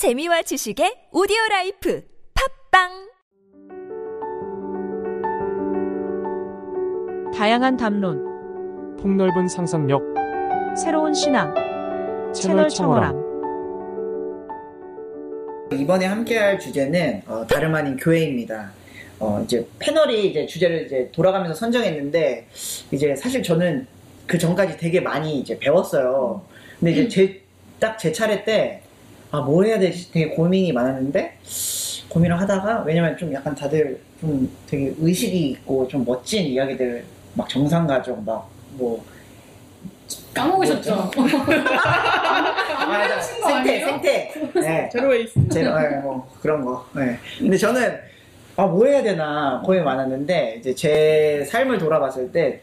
재미와 지식의 오디오 라이프 팟빵 다양한 담론, 폭넓은 상상력 새로운 신앙, 채널 청어람. 이번에 함께할 주제는 어, 다름 아닌 교회입니다. 어, 이제 패널이 이제 주제를 이제 돌아가면서 선정했는데 이제 사실 저는 그 전까지 되게 많이 이제 배웠어요. 근데 이제 제 딱 제 차례 때 아, 뭐 해야 되지? 되게 고민이 많았는데 고민을 하다가 왜냐면 좀 약간 다들 좀 되게 의식이 있고 좀 멋진 이야기들 막 정상가족 막 뭐 까먹으셨죠? 아, 맞아. 하신 거 생태 아니에요? 생태 네. 제로웨이스. 제로, 네, 뭐 그런 거. 네. 근데 저는 아, 뭐 해야 되나 고민이 많았는데 이제 제 삶을 돌아봤을 때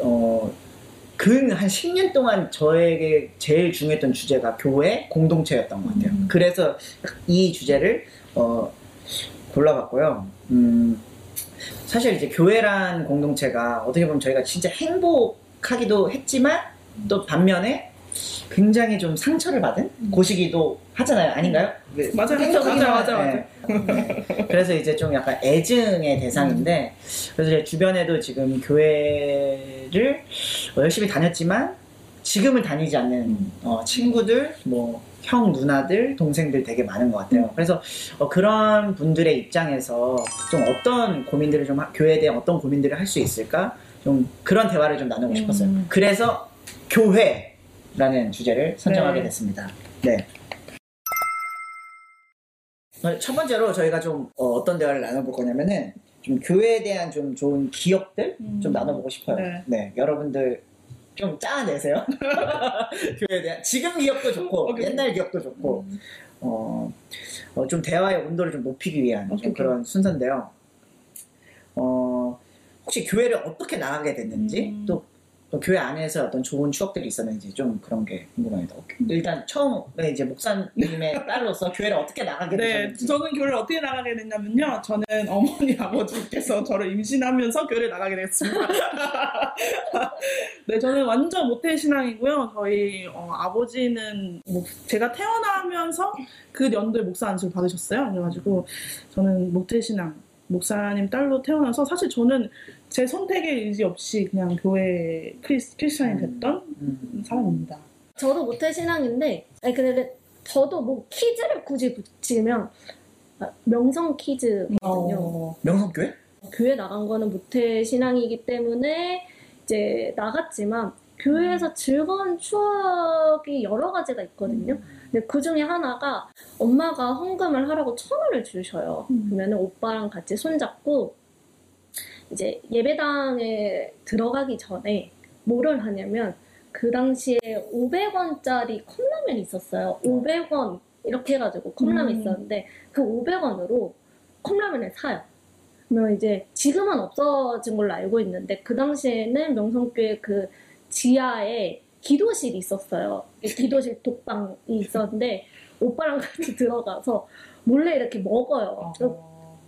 어, 근한 10년 동안 저에게 제일 중요했던 주제가 교회 공동체였던 것 같아요. 그래서 이 주제를 어, 골라봤고요. 음, 사실 이제 교회란 공동체가 어떻게 보면 저희가 진짜 행복하기도 했지만 또 반면에 굉장히 좀 상처를 받은 곳이기도 하잖아요. 아닌가요? 맞아요. 행복하긴 맞아, 맞아, 한데, 네. 그래서 이제 좀 약간 애증의 대상인데 그래서 제 주변에도 지금 교회를 어, 열심히 다녔지만 지금은 다니지 않는 어, 친구들, 뭐 형, 누나들, 동생들 되게 많은 것 같아요. 그래서 어, 그런 분들의 입장에서 좀 어떤 고민들을 좀 하- 교회에 대한 어떤 고민들을 할 수 있을까? 좀 그런 대화를 좀 나누고 싶었어요. 그래서 교회 라는 주제를 선정하게 네. 됐습니다. 네. 어, 첫 번째로 저희가 좀 어, 떤 대화를 나눠볼 거냐면은 좀 교회에 대한 좀 좋은 기억들 좀 나눠보고 싶어요. 네. 네, 여러분들 좀 짜내세요. 교회에 대한 지금 기억도 좋고 오케이. 옛날 기억도 좋고 어, 어, 좀 대화의 온도를 좀 높이기 위한 좀 그런 순서인데요. 어, 혹시 교회를 어떻게 나가게 됐는지 음. 또, 또 교회 안에서 어떤 좋은 추억들이 있었는지 좀 그런 게 궁금합니다. 오케이. 일단 처음에 이제 목사님의 딸로서 교회를 어떻게 나가게 네, 되셨는지 저는 교회를 어떻게 나가게 됐냐면요. 저는 어머니 아버지께서 저를 임신하면서 교회를 나가게 됐습니다. 네, 저는 완전 모태 신앙이고요. 저희 어, 아버지는 뭐 제가 태어나면서 그 연도에 목사 안수를 받으셨어요. 그래가지고 저는 모태 신앙 목사님 딸로 태어나서 사실 저는 제 선택의 의지 없이 그냥 교회 크리스, 크리스찬이 됐던 음, 사람입니다. 저도 모태 신앙인데, 아니 근데 저도 뭐 퀴즈를 굳이 붙이면 아, 명성 퀴즈거든요. 어, 명성교회? 교회 나간 거는 모태 신앙이기 때문에 이제 나갔지만 교회에서 즐거운 추억이 여러 가지가 있거든요. 근데 그 중에 하나가 엄마가 헌금을 하라고 천 원을 주셔요. 음. 그러면은 오빠랑 같이 손잡고 이제 예배당에 들어가기 전에 뭐를 하냐면 그 당시에 500원짜리 컵라면이 있었어요. 500원 이렇게 해가지고 컵라면 음. 있었는데 그 500원으로 컵라면을 사요. 그러면 이제 지금은 없어진 걸로 알고 있는데 그 당시에는 명성교회 그 지하에 기도실이 있었어요. 이 기도실 독방이 있었는데 오빠랑 같이 들어가서 몰래 이렇게 먹어요. 어,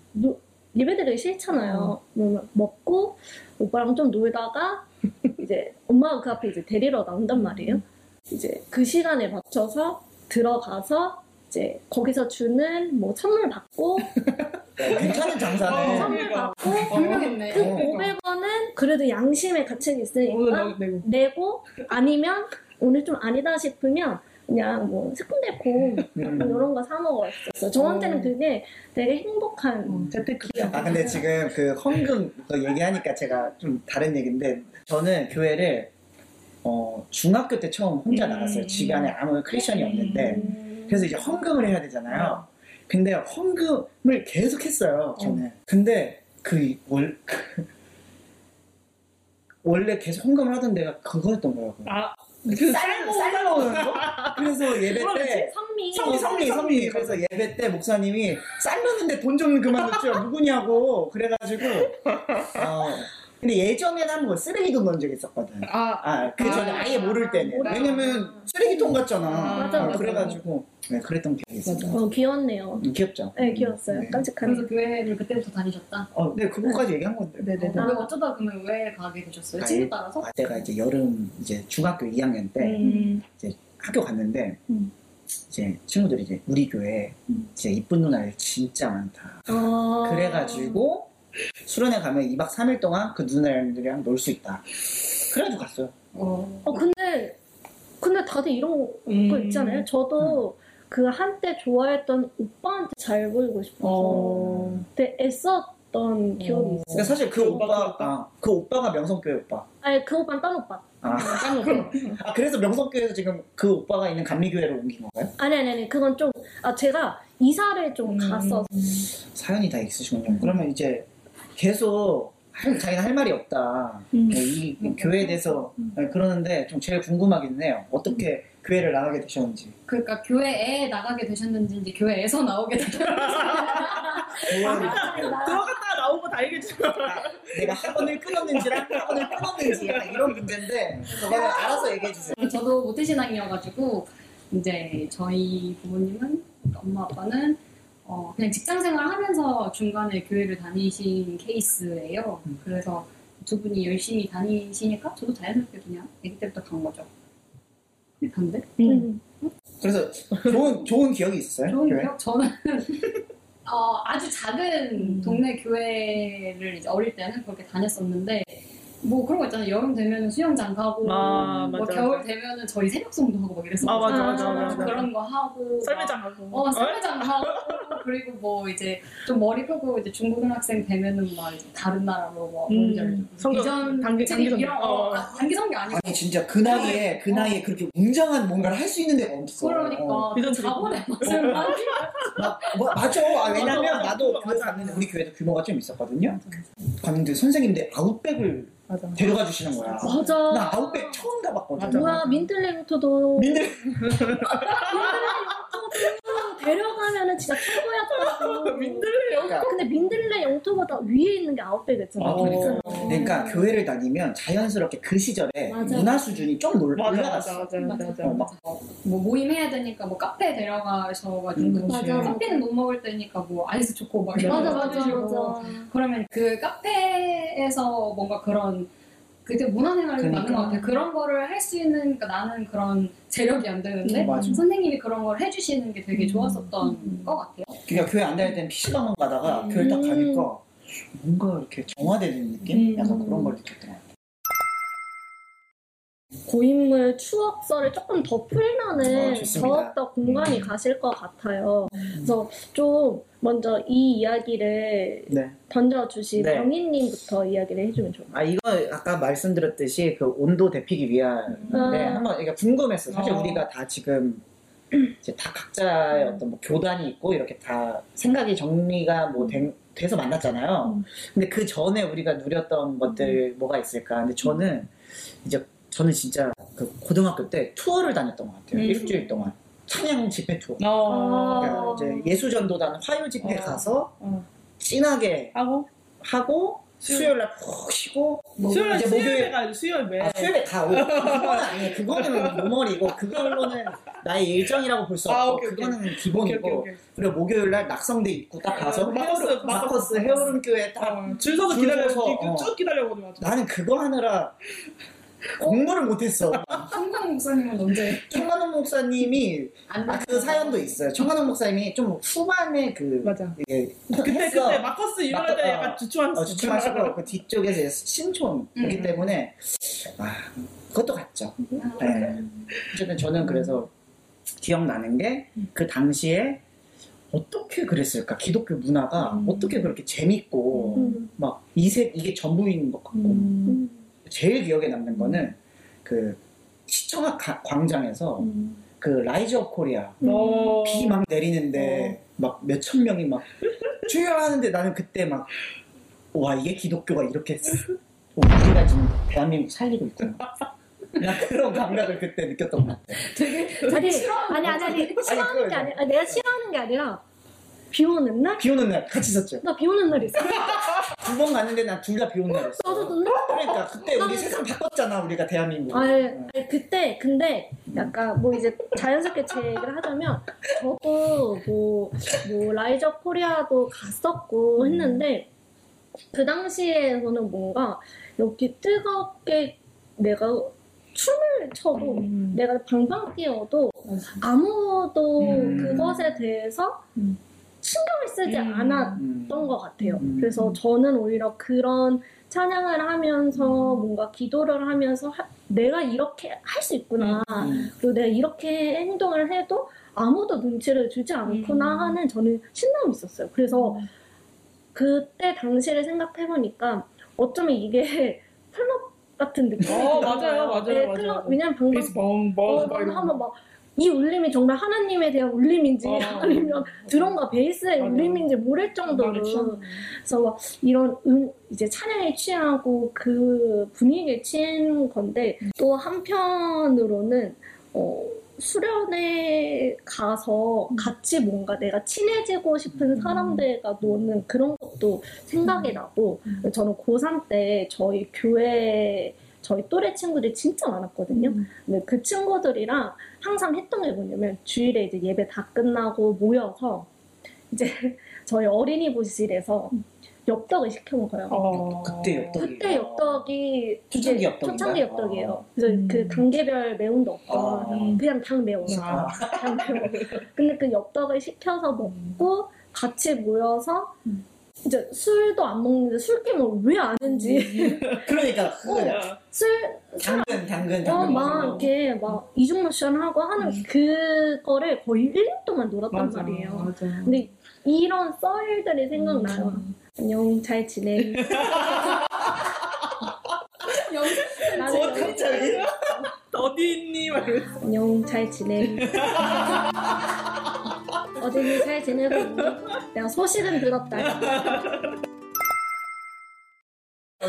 노- 예배드리기 싫잖아요. 그러면 먹고 오빠랑 좀 놀다가 이제 엄마가 그 앞에 이제 데리러 나온단 말이에요. 이제 그 시간에 맞춰서 들어가서 이제 거기서 주는 뭐 선물 받고 괜찮은 어, 장사네. 선물 그러니까. 받고 그 어. 500원은 그래도 양심의 가책이 오늘 있으니까 너- 내고. 내고 아니면 오늘 좀 아니다 싶으면 그냥 뭐 새콤달콤 음. 이런 거 사 먹었었어요. 저한테는 어. 그게 되게 행복한 어, 재테크. 아 근데 지금 그 헌금 그 얘기하니까 제가 좀 다른 얘기인데 저는 교회를 어 중학교 때 처음 혼자 음. 나갔어요. 집안에 아무 크리스천이 없는데 음. 그래서 이제 헌금을 해야 되잖아요. 근데 헌금을 계속 했어요. 저는. 근데 그월 원래 계속 헌금을 하던 데가 그거였던 거예요. 아, 그 쌀, 쌀 먹는 거? 그래서 예배 뭐라? 때 선미. 성미 성미 성미 그래서 예배 때 목사님이 쌀 넣는데 돈 좀 그만 넣죠 누구냐고 그래가지고 어 근데 예전에는 한 번 쓰레기돈 넣은 적 있었거든 아, 아 그 전에 아. 아예 모를 때는 모르- 왜냐면 쓰레기통 같잖아 맞아, 어, 맞아. 그래가지고 네, 그랬던 기억이 있습니다 어, 귀엽네요. 음, 귀엽죠 네, 귀여웠어요. 네. 깜찍하네. 그래서 교회를 그때부터 다니셨다. 어, 네 그거까지 얘기한 건데 네네네. 왜 어쩌다 그러면 왜 가게 되셨어요? 아, 친구 예. 따라서? 아, 내가 이제 여름 이제 중학교 2학년 때 음, 학교 갔는데 음. 이제 친구들이 이제 우리 교회 이제 이쁜 누나들 진짜 많다. 아. 그래가지고 수련회 가면 2박 3일 동안 그 누나들이랑 놀 수 있다. 그래가지고 갔어요. 어. 어 근데 근데 다들 이런 거 음. 있잖아요. 저도 그 한때 좋아했던 오빠한테 잘 보이고 싶어서 어. 되게 애썼던 기억이 어. 있어요. 근데 사실 그그 오빠, 오빠, 그 아, 그 오빠가 명성교회 오빠. 아니 그 오빠는 딴 오빠. 아. 아, 그래서 명성교회에서 지금 그 오빠가 있는 감리교회로 옮긴 건가요? 아니 아니 아니 그건 좀 아 제가 이사를 좀 음. 갔어. 사연이 다 있으시군요. 그러면 이제 계속 할, 자기는 할 말이 없다. 음. 이, 이 교회에 대해서 그러는데 좀 제일 궁금하긴 해요. 어떻게 교회를 나가게 되셨는지. 그러니까 교회에 나가게 되셨는지 이제 교회에서 나오게 되셨는지 들어갔다가 나오고 다 얘기해주세요. 내가 학원을 끊었는지랑 학원을 끊었는지 약간 이런 문제인데 그거는 알아서 얘기해 주세요. 저도 모태신앙이어가지고 이제 저희 부모님은 엄마 아빠는 어, 그냥 직장 생활 하면서 중간에 교회를 다니신 케이스예요. 음. 그래서 두 분이 열심히 다니시니까 저도 자연스럽게 그냥 아기 때부터 간 거죠. 근데 음. 그래서 좋은 좋은 기억이 있어요. 좋은 교회? 기억 저는 어, 아주 작은 음. 동네 교회를 이제 어릴 때는 그렇게 다녔었는데 뭐 그런 거 있잖아요. 여름 되면 수영장 가고 아, 뭐 맞아, 겨울 맞아. 되면은 저희 새벽송도 하고 막 이랬었거든요. 아, 맞아, 맞아, 맞아, 맞아. 그런 거 하고 썰매장 하고. 막, 어, 썰매장 하고 그리고 뭐 이제 좀 머리 펴고 이제 중고등학생 되면은 막 다른 나라로 뭐 음. 뭔지 알죠? 성경, 비전 단기- 책 단기 성경. 이런 거 어. 아, 단기 성경 아니고 아니 진짜 그 나이에 그 나이에 그렇게 웅장한 뭔가를 할 수 있는 데가 없어. 그러니까 어. 그 비전 자본의 책. 맛을 많이 막, 뭐, 맞아. 아, 왜냐면. 나도. 교회 갔는데 우리 교회도 규모가 좀 있었거든요. 갔는데 선생님들 아웃백을 맞아. 데려가 주시는 거야. 맞아. 나 아웃백 처음 가봤거든. 맞아. 뭐야 민들레부터도 민들 민들레 데려가면은 진짜 최고였다고. 영 근데 민들레 영토보다 위에 있는 게 아웃백이었잖아. 아, 그러니까. 어. 그러니까 교회를 다니면 자연스럽게 그 시절에 맞아. 문화 수준이 좀 놀, 맞아, 올라갔어. 맞아, 맞아, 맞아. 어, 막 뭐 모임 해야 되니까 뭐 카페 데려가셔가지고 음, 맞아. 커피는 못 먹을 때니까 뭐 아이스 초코 막 이런 맞아 거 맞아 맞아. 그러면 그 카페에서 뭔가 그런 그게 문화생활이 그러니까. 맞는 것 같아요. 그런 거를 할 수 있는 그러니까 나는 그런 재력이 안 되는데 음, 맞아. 선생님이 그런 걸 해주시는 게 되게 좋았었던 음. 것 같아요. 그러니까 교회 안 다닐 때는 PC방만 가다가 음. 교회 딱 가니까 뭔가 이렇게 정화되는 느낌? 음. 약간 그런 걸 느꼈던 것 같아. 고인물 추억서를 조금 더 풀면은 어. 더욱더 공간이 가실 것 같아요. 그래서 좀 먼저 이 이야기를 네. 던져주신 네. 병희님부터 이야기를 해주면 좋을 것아 이거 아까 말씀드렸듯이 그 온도 데피기 위한 같아요. 네, 한번 그러니까 궁금했어. 사실 어. 우리가 다 지금 이제 다 각자의 어떤 뭐 교단이 있고 이렇게 다 생각이 정리가 뭐 된- 돼서 만났잖아요. 음. 근데 그 전에 우리가 누렸던 것들 뭐가 있을까? 근데 저는 이제 저는 진짜 그 고등학교 때 투어를 다녔던 것 같아요. 음. 일주일 동안 찬양 집회 투어. 어. 그러니까 이제 예수전도단 화요 집회 어. 가서 어. 진하게 하고 하고 수요일 날 푹 쉬고 뭐 수요일 수요일에 목요일 가야지 수요일에 아, 수요일에 가고 그거는 아니에요. 그거는 normal이고 그걸로는 나의 일정이라고 볼 수 없고 아, 오케이. 그거는 오케이 기본이고 오케이 오케이 그리고 목요일 날 낙성대 입구 딱 가서 어, 마커스, 마커스. 해오름 교회 딱 어, 줄 서서 줄 기다려 서서, 쭉 어. 쭉 기다려거든 맞아. 나는 그거 하느라 공부를 못했어. 청강 목사님은 언제 청만원 목사님이 안 아, 그 사연도 있어요. 청만원 목사님이 좀 후반에 그 맞아. 이게 그때 했어. 그때 마커스 때 어. 약간 주춤하셨어. 어, 주춤하시고 그 뒤쪽에서 신촌 이기 음. 때문에 아 그것도 같죠. 네. 어쨌든 저는 그래서 기억나는 게 그 당시에 어떻게 그랬을까 기독교 문화가 음. 어떻게 그렇게 재밌고 음. 막 이세 이게 전부인 것 같고 음. 제일 기억에 남는 거는 그 시청 앞 광- 광장에서 음. 그 Rise Up Korea 어. 비 막 내리는데 막 몇 천 명이 막 주여 하는데 나는 그때 막 와 이게 기독교가 이렇게 어, 우리가 지금 대한민국 살리고 있구나. 나 그런 감각을 그때 느꼈던 것 같아 아니, 아니, 아니, 아니, 싫어하는 게 아니라, 아니, 내가 싫어하는 게 아니라, 비 오는 날? 비 오는 날 같이 있었죠 나 비 오는 날 있어. 두 번 갔는데 난 둘 다 비 오는 날이었어 나도 근데? 그러니까 그때 우리 세상 바꿨잖아 우리가 대한민국 아니, 아니, 그때, 근데, 약간, 뭐 이제 자연스럽게 제 얘기를 하자면, 저도 뭐, 뭐, 라이저 코리아도 갔었고 했는데, 그 당시에는 뭔가, 이렇게 뜨겁게 내가 춤을 춰도 음. 내가 방방 뛰어도 아무도 음. 그것에 대해서 음. 신경을 쓰지 음. 않았던 음. 것 같아요. 음. 그래서 저는 오히려 그런 찬양을 하면서 뭔가 기도를 하면서 하- 내가 이렇게 할 수 있구나. 음. 그리고 내가 이렇게 행동을 해도 아무도 눈치를 주지 않구나 음. 하는 저는 신남이 있었어요. 그래서 그때 당시를 생각해보니까 어쩌면 이게 클럽 같은 느낌. 어, 맞아요, 맞아요, 네, 맞아요. 클럽, 왜냐면 방금 베이스 벙 벙 어, 막 이런 하면 거. 막 이 울림이 정말 하나님에 대한 울림인지 어. 아니면 드럼과 베이스의 맞아. 울림인지 모를 정도로. 그래서 막 이런 음, 이제 찬양에 취하고 그 분위기에 취한 건데 또 한편으로는 어, 수련회 가서 같이 뭔가 내가 친해지고 싶은 사람들과 노는 그런 것도 생각이 나고 저는 고3 때 저희 교회 저희 또래 친구들이 진짜 많았거든요. 근데 그 친구들이랑 항상 했던 게 뭐냐면 주일에 이제 예배 다 끝나고 모여서 이제 저희 어린이 부실에서 엽떡을 시켜 먹어요. 어. 그때 엽떡이 그때 엽떡이 초창기 엽떡인가요? 초창기 엽떡이에요. 그래서 음. 그 단계별 매운 도 없고 아. 그냥 당 매운 거. 아. 당 매운. 근데 그 엽떡을 시켜서 먹고 같이 모여서 음. 이제 술도 안 먹는데 술게임을 왜안 하는지 그러니까 그거야. 술 당근 당근 어, 당근 막 먹는 거. 이렇게 막 이중모션 하고 하는 그거를 거의 1년 동안 놀았단 맞아, 말이에요. 맞아. 근데 이런 썰들이 생각나요. 음. 안녕, 잘 지내. 나는 어, 여기- 갑자기? 어디 있니? 막. 안녕, 잘 지내. 어제는 잘 지내고 있니? 내가 소식은 들었다.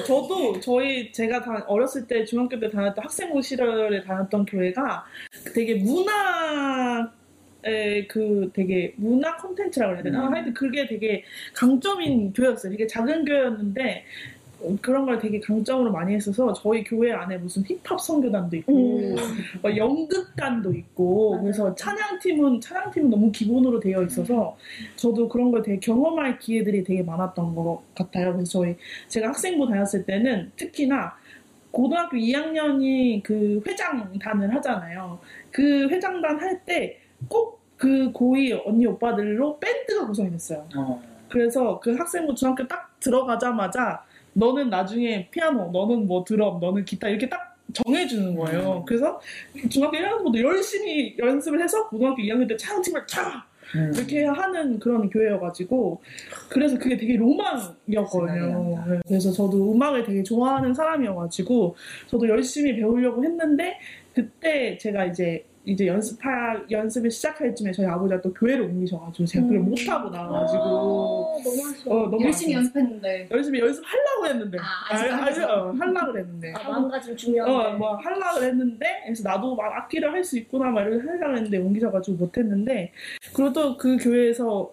저도 저희 제가 다 어렸을 때 중학교 때 다녔던 학생부 시절에 다녔던 교회가 되게 문화의 그 되게 문화 콘텐츠라고 해야 되나? 음. 하여튼 그게 되게 강점인 교회였어요. 되게 작은 교회였는데 그런 걸 되게 강점으로 많이 했어서 저희 교회 안에 무슨 힙합 선교단도 있고 음. 막 연극단도 있고 맞아요. 그래서 찬양팀은 찬양팀은 너무 기본으로 되어 있어서 저도 그런 걸 되게 경험할 기회들이 되게 많았던 것 같아요. 그래서 저희 제가 학생부 다녔을 때는 특히나 고등학교 2학년이 그 회장단을 하잖아요. 그 회장단 할 때 꼭 그 고2 언니 오빠들로 밴드가 구성이 됐어요. 어. 그래서 그 학생부 중학교 딱 들어가자마자 너는 나중에 피아노, 너는 뭐 드럼, 너는 기타 이렇게 딱 정해주는 거예요. 음. 그래서 중학교 1학년부터 열심히 연습을 해서 고등학교 2학년 때 차양팀을 차 음. 이렇게 하는 그런 교회여가지고 그래서 그게 되게 로망이었거든요. 네, 그래서 저도 음악을 되게 좋아하는 사람이어가지고 저도 열심히 배우려고 했는데 그때 제가 이제 이제 연습하 연습을 시작할 쯤에 저희 아버지가 또 교회를 옮기셔가지고 제가 그걸 음. 못 하고 나와가지고 어, 너무 아쉬워. 어, 너무 열심히 아쉬웠어요. 연습했는데 열심히 연습하려고 했는데 아, 아직 안 아니, 했어. 어, 하려고 했는데 아, 마음가짐 중요한데. 어, 뭐 하려고 했는데 그래서 나도 막 악기를 할 수 있구나 막 이렇게 하려고 했는데 옮기셔가지고 못했는데 그리고 또 그 교회에서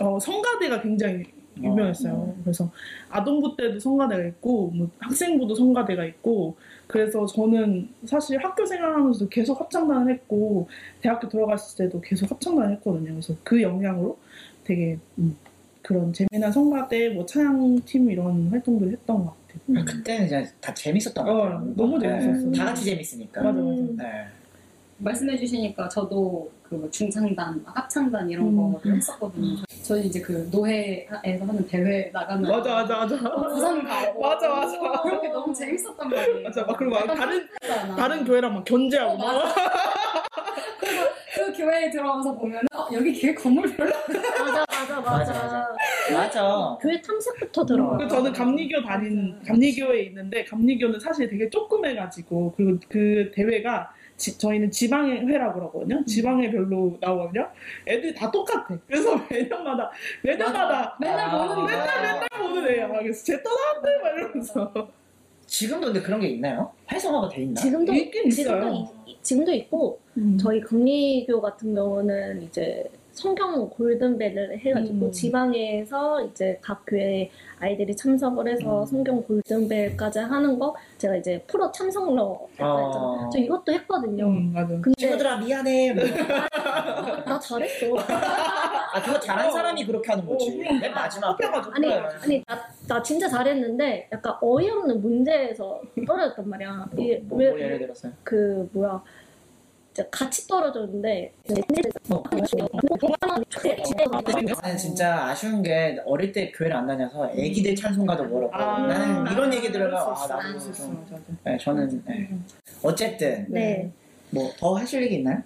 어, 성가대가 굉장히 유명했어요. 그래서 아동부 때도 성가대가 있고 뭐 학생부도 성가대가 있고 그래서 저는 사실 학교 생활하면서도 계속 합창단을 했고 대학교 들어갔을 때도 계속 합창단을 했거든요. 그래서 그 영향으로 되게 음, 그런 재미난 성가대, 뭐 찬양팀 이런 활동들을 했던 것 같아요. 아, 그때는 진짜 다 재밌었던 것 어, 같아요. 너무 네. 재밌었어요. 다 같이 재밌으니까. 맞아, 맞아. 음. 네. 말씀해 주시니까 저도 그 중창단, 합창단 이런 음. 거를 했었거든요. 저희 이제 그 노회에서 하는 대회 나가면 맞아, 맞아, 맞아. 부산 가고 맞아, 맞아. 그런 게 너무 재밌었단 말이에요. 맞아, 막 그리고 막 약간 다른-. 다른 교회랑 막 견제하고 어, 막. 맞아. 그리고 그 교회에 들어가서 보면 어, 여기 교회 건물 별로 맞아, 맞아, 맞아, 맞아. 맞아. 교회 탐색부터 들어가. 그 저는 감리교 다닌 감리교에 있는데 감리교는 사실 되게 조그매가지고 그리고 그 대회가 지- 저희는 지방의 회라고 그러거든요. 지방의 별로 나오거든요. 애들이 다 똑같아. 그래서 매년마다 매년마다 맨날 아. 보는. 맨날 맨날 보는 애야. 막 그래서 쟤 떠나왔네 막 이러면서. 지금도 근데 그런 게 있나요? 활성화가 돼 있나? 지금도 있긴 지금도 있어요. 있- 지금도 있고 음. 저희 감리교 같은 경우는 이제 성경 골든벨을 해가지고 음. 지방에서 이제 각 교회 아이들이 참석을 해서 음. 성경 골든벨까지 하는 거 제가 이제 프로 참석러 어. 했잖아요. 저 이것도 했거든요. 음, 맞아. 근데 친구들아 미안해. 뭐. 나 잘했어. 아 그거 잘한 사람이 그렇게 하는 거지. 어, 맨 마지막. 뽑혀가지고. 아니. 아니 나, 나 진짜 잘했는데 약간 어이없는 문제에서 떨어졌단 말이야. 이게 뭐, 왜- 뭐 예를 들어서요? 그 뭐야 같이 떨어졌는데 나는 진짜 아쉬운 게 어릴 때 교회를 안 다녀서 애기들 찬송가도 모르고 아, 나는 이런 얘기 들으면 아. 나도. 좀. 네, 저는 네. 어쨌든 네. 뭐 더 하실 얘기 있나요?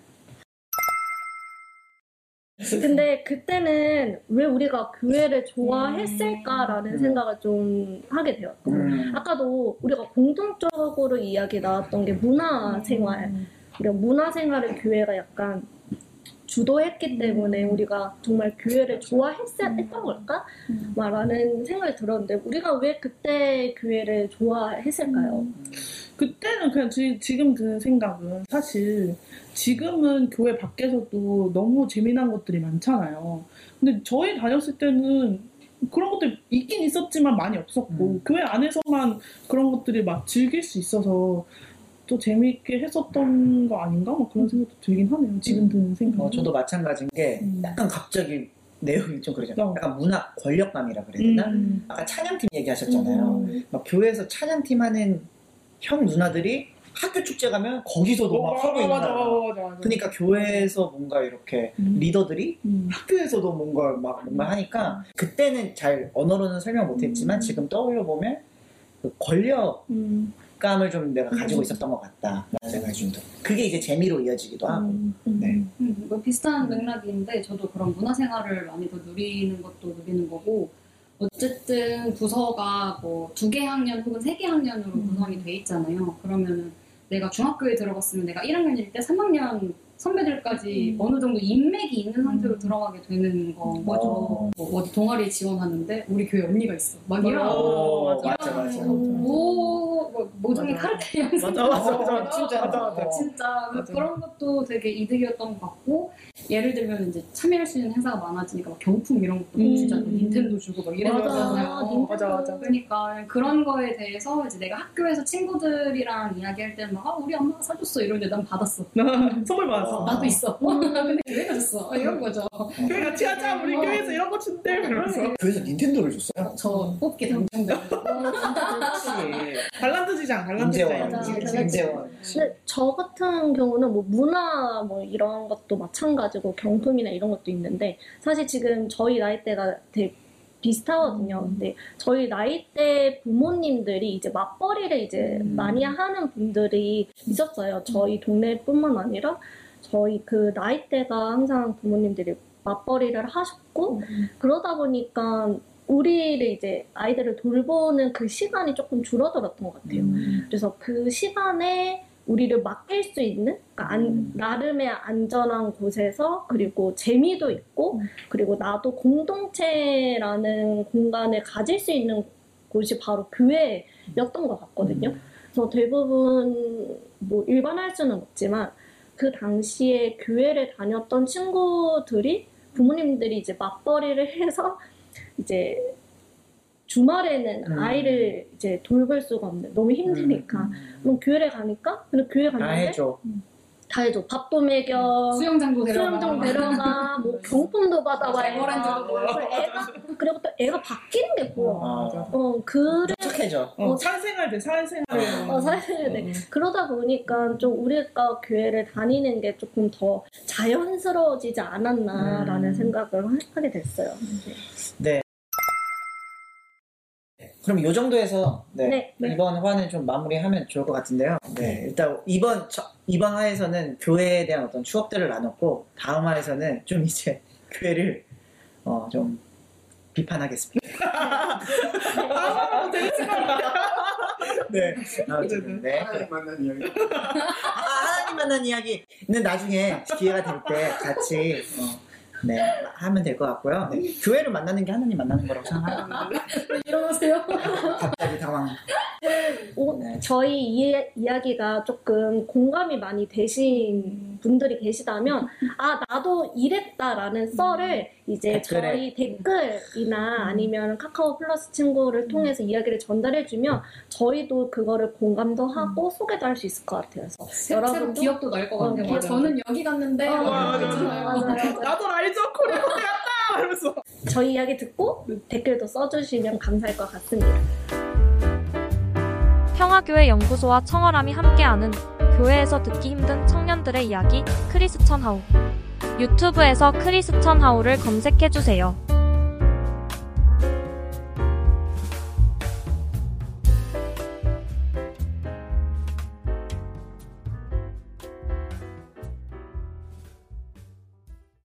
근데 그때는 왜 우리가 교회를 좋아했을까라는 음. 생각을 좀 하게 되었거든요. 음. 아까도 우리가 공통적으로 이야기 나왔던 게 문화 생활. 우 리가 문화 생활을 교회가 약간 주도했기 때문에 우리가 정말 교회를 좋아했던 걸까? 라는 생각이 들었는데 우리가 왜 그때 교회를 좋아했을까요? 그때는 그냥 지, 지금 드는 생각은 사실 지금은 교회 밖에서도 너무 재미난 것들이 많잖아요. 근데 저희 다녔을 때는 그런 것들 있긴 있었지만 많이 없었고 음. 교회 안에서만 그런 것들이 막 즐길 수 있어서 또 재미있게 했었던 거 아닌가? 뭐 그런 생각도 들긴 하네요. 지금 드는 생각. 어, 저도 마찬가지인 게 음. 약간 갑자기 내용이 좀 그러잖아요. 어. 약간 문화 권력감이라 그래야 되나? 음. 아까 찬양팀 얘기하셨잖아요. 음. 막 교회에서 찬양팀 하는 형 누나들이 학교 축제 가면 거기서도 막 하고 있는 맞아, 거야. 맞아, 맞아. 그러니까 교회에서 뭔가 이렇게 음. 리더들이 음. 학교에서도 뭔가 막 뭔가 하니까 그때는 잘 언어로는 설명 못했지만 음. 지금 떠올려 보면 그 권력 감을 음. 좀 내가 가지고 있었던 것 같다 라는 생각이 좀 들어. 그게 이제 재미로 이어지기도 하고. 음. 네. 음, 뭐 비슷한 맥락인데 저도 그런 문화생활을 많이 더 누리는 것도 누리는 거고 어쨌든 부서가 뭐 두 개 학년 혹은 세 개 학년으로 음. 구성이 돼 있잖아요. 그러면은 내가 중학교에 들어갔으면 내가 1학년일 때 3학년 선배들까지 음. 어느 정도 인맥이 있는 상태로 들어가게 되는 건 거죠. 어. 뭐 어디 동아리에 지원하는데 우리 교회 언니가 있어. 막 이런 어, 오, 맞아, 맞아. 뭐, 뭐 모종의 맞아. 카르텔 양상 맞아, 맞아, 맞아. 어, 진짜. 맞아, 맞아. 진짜 맞아. 그런 것도 되게 이득이었던 것 같고 예를 들면 이제 참여할 수 있는 행사가 많아지니까 막 경품 이런 것도 음. 주잖아 닌텐도 주고 막 맞아. 이러잖아요 닌텐도. 맞아, 맞아. 그러니까 그런 거에 대해서 이제 내가 학교에서 친구들이랑 이야기할 때는 막 아, 우리 엄마가 사줬어 이러는데 난 받았어 선물 받았어. 나도 있어 근데 교회가 줬어 이런 거죠 교회 같이 하자. 우리 교회에서 이런 거 준대. 이러면서. 교회에서 닌텐도를 줬어요? 저 뽑기 달란트지장, 임재원, 달란트지장. 맞아. 임재원. 근데 저 같은 경우는 뭐 문화 뭐 이런 것도 마찬가지고 경품이나 이런 것도 있는데 사실 지금 저희 나이대가 되게 비슷하거든요. 음. 근데 저희 나이대 부모님들이 이제 맞벌이를 이제 음. 많이 하는 분들이 있었어요. 저희 동네뿐만 아니라 저희 그 나이대가 항상 부모님들이 맞벌이를 하셨고 그러다 보니까 우리를 이제 아이들을 돌보는 그 시간이 조금 줄어들었던 것 같아요. 그래서 그 시간에 우리를 맡길 수 있는 그러니까 안- 음. 나름의 안전한 곳에서 그리고 재미도 있고 음. 그리고 나도 공동체라는 공간을 가질 수 있는 곳이 바로 교회였던 것 같거든요. 그래서 대부분 뭐 일반할 수는 없지만 그 당시에 교회를 다녔던 친구들이 부모님들이 이제 맞벌이를 해서 이제 주말에는 음. 아이를 이제 돌볼 수가 없는 너무 힘드니까 그럼 교회를 가니까 근데 교회 다 갔는데 해줘. 다 해줘 밥도 먹여 수영장도 데려가 수영장 데려가 뭐 경품도 받아와 애가 그리고 애가 그리고 또 애가 바뀌는 게 보여 아, 어 그래 착해져. 어, 어, 사회생활 돼, 사회생활. 어, 사실 네. 그러다 보니까 좀 우리가 교회를 다니는 게 조금 더 자연스러워지지 않았나라는 음. 생각을 하- 하게 됐어요. 네. 그럼 이 정도에서 네, 네, 네. 이번 화는 좀 마무리하면 좋을 것 같은데요. 네, 일단 이번 저- 이번 화에서는 교회에 대한 어떤 추억들을 나눴고 다음 화에서는 좀 이제 교회를 어, 좀 비판하겠습니다. 네, 아무튼 네. 하나님 만난 이야기. 아, 하나님 만난 이야기는 나중에 기회가 될 때 같이 어, 네 하면 될 것 같고요. 네, 교회를 만나는 게 하나님 만나는 거라고 생각합니다. 일어나세요. 갑자기 당황. 오, 네. 저희 이, 이야기가 조금 공감이 많이 되신 분들이 계시다면 아 나도 이랬다라는 썰을 이제 댓글에. 저희 댓글이나 아니면 카카오 플러스 친구를 통해서 이야기를 전달해주면 저희도 그거를 공감도 하고 소개도 할 수 있을 것 같아요. 그래서 새로 여러분도 기억도 날것 어, 같아요 맞아. 저는 여기 갔는데 어, 막 맞아. 맞아, 맞아. 나도 알죠, 코리아 갔다! 이러면서. 저희 이야기 듣고 댓글도 써주시면 감사할 것 같습니다. 평화교회 연구소와 청어람이 함께하는 교회에서 듣기 힘든 청년들의 이야기 크리스천 하우 유튜브에서 크리스천 하우를 검색해주세요.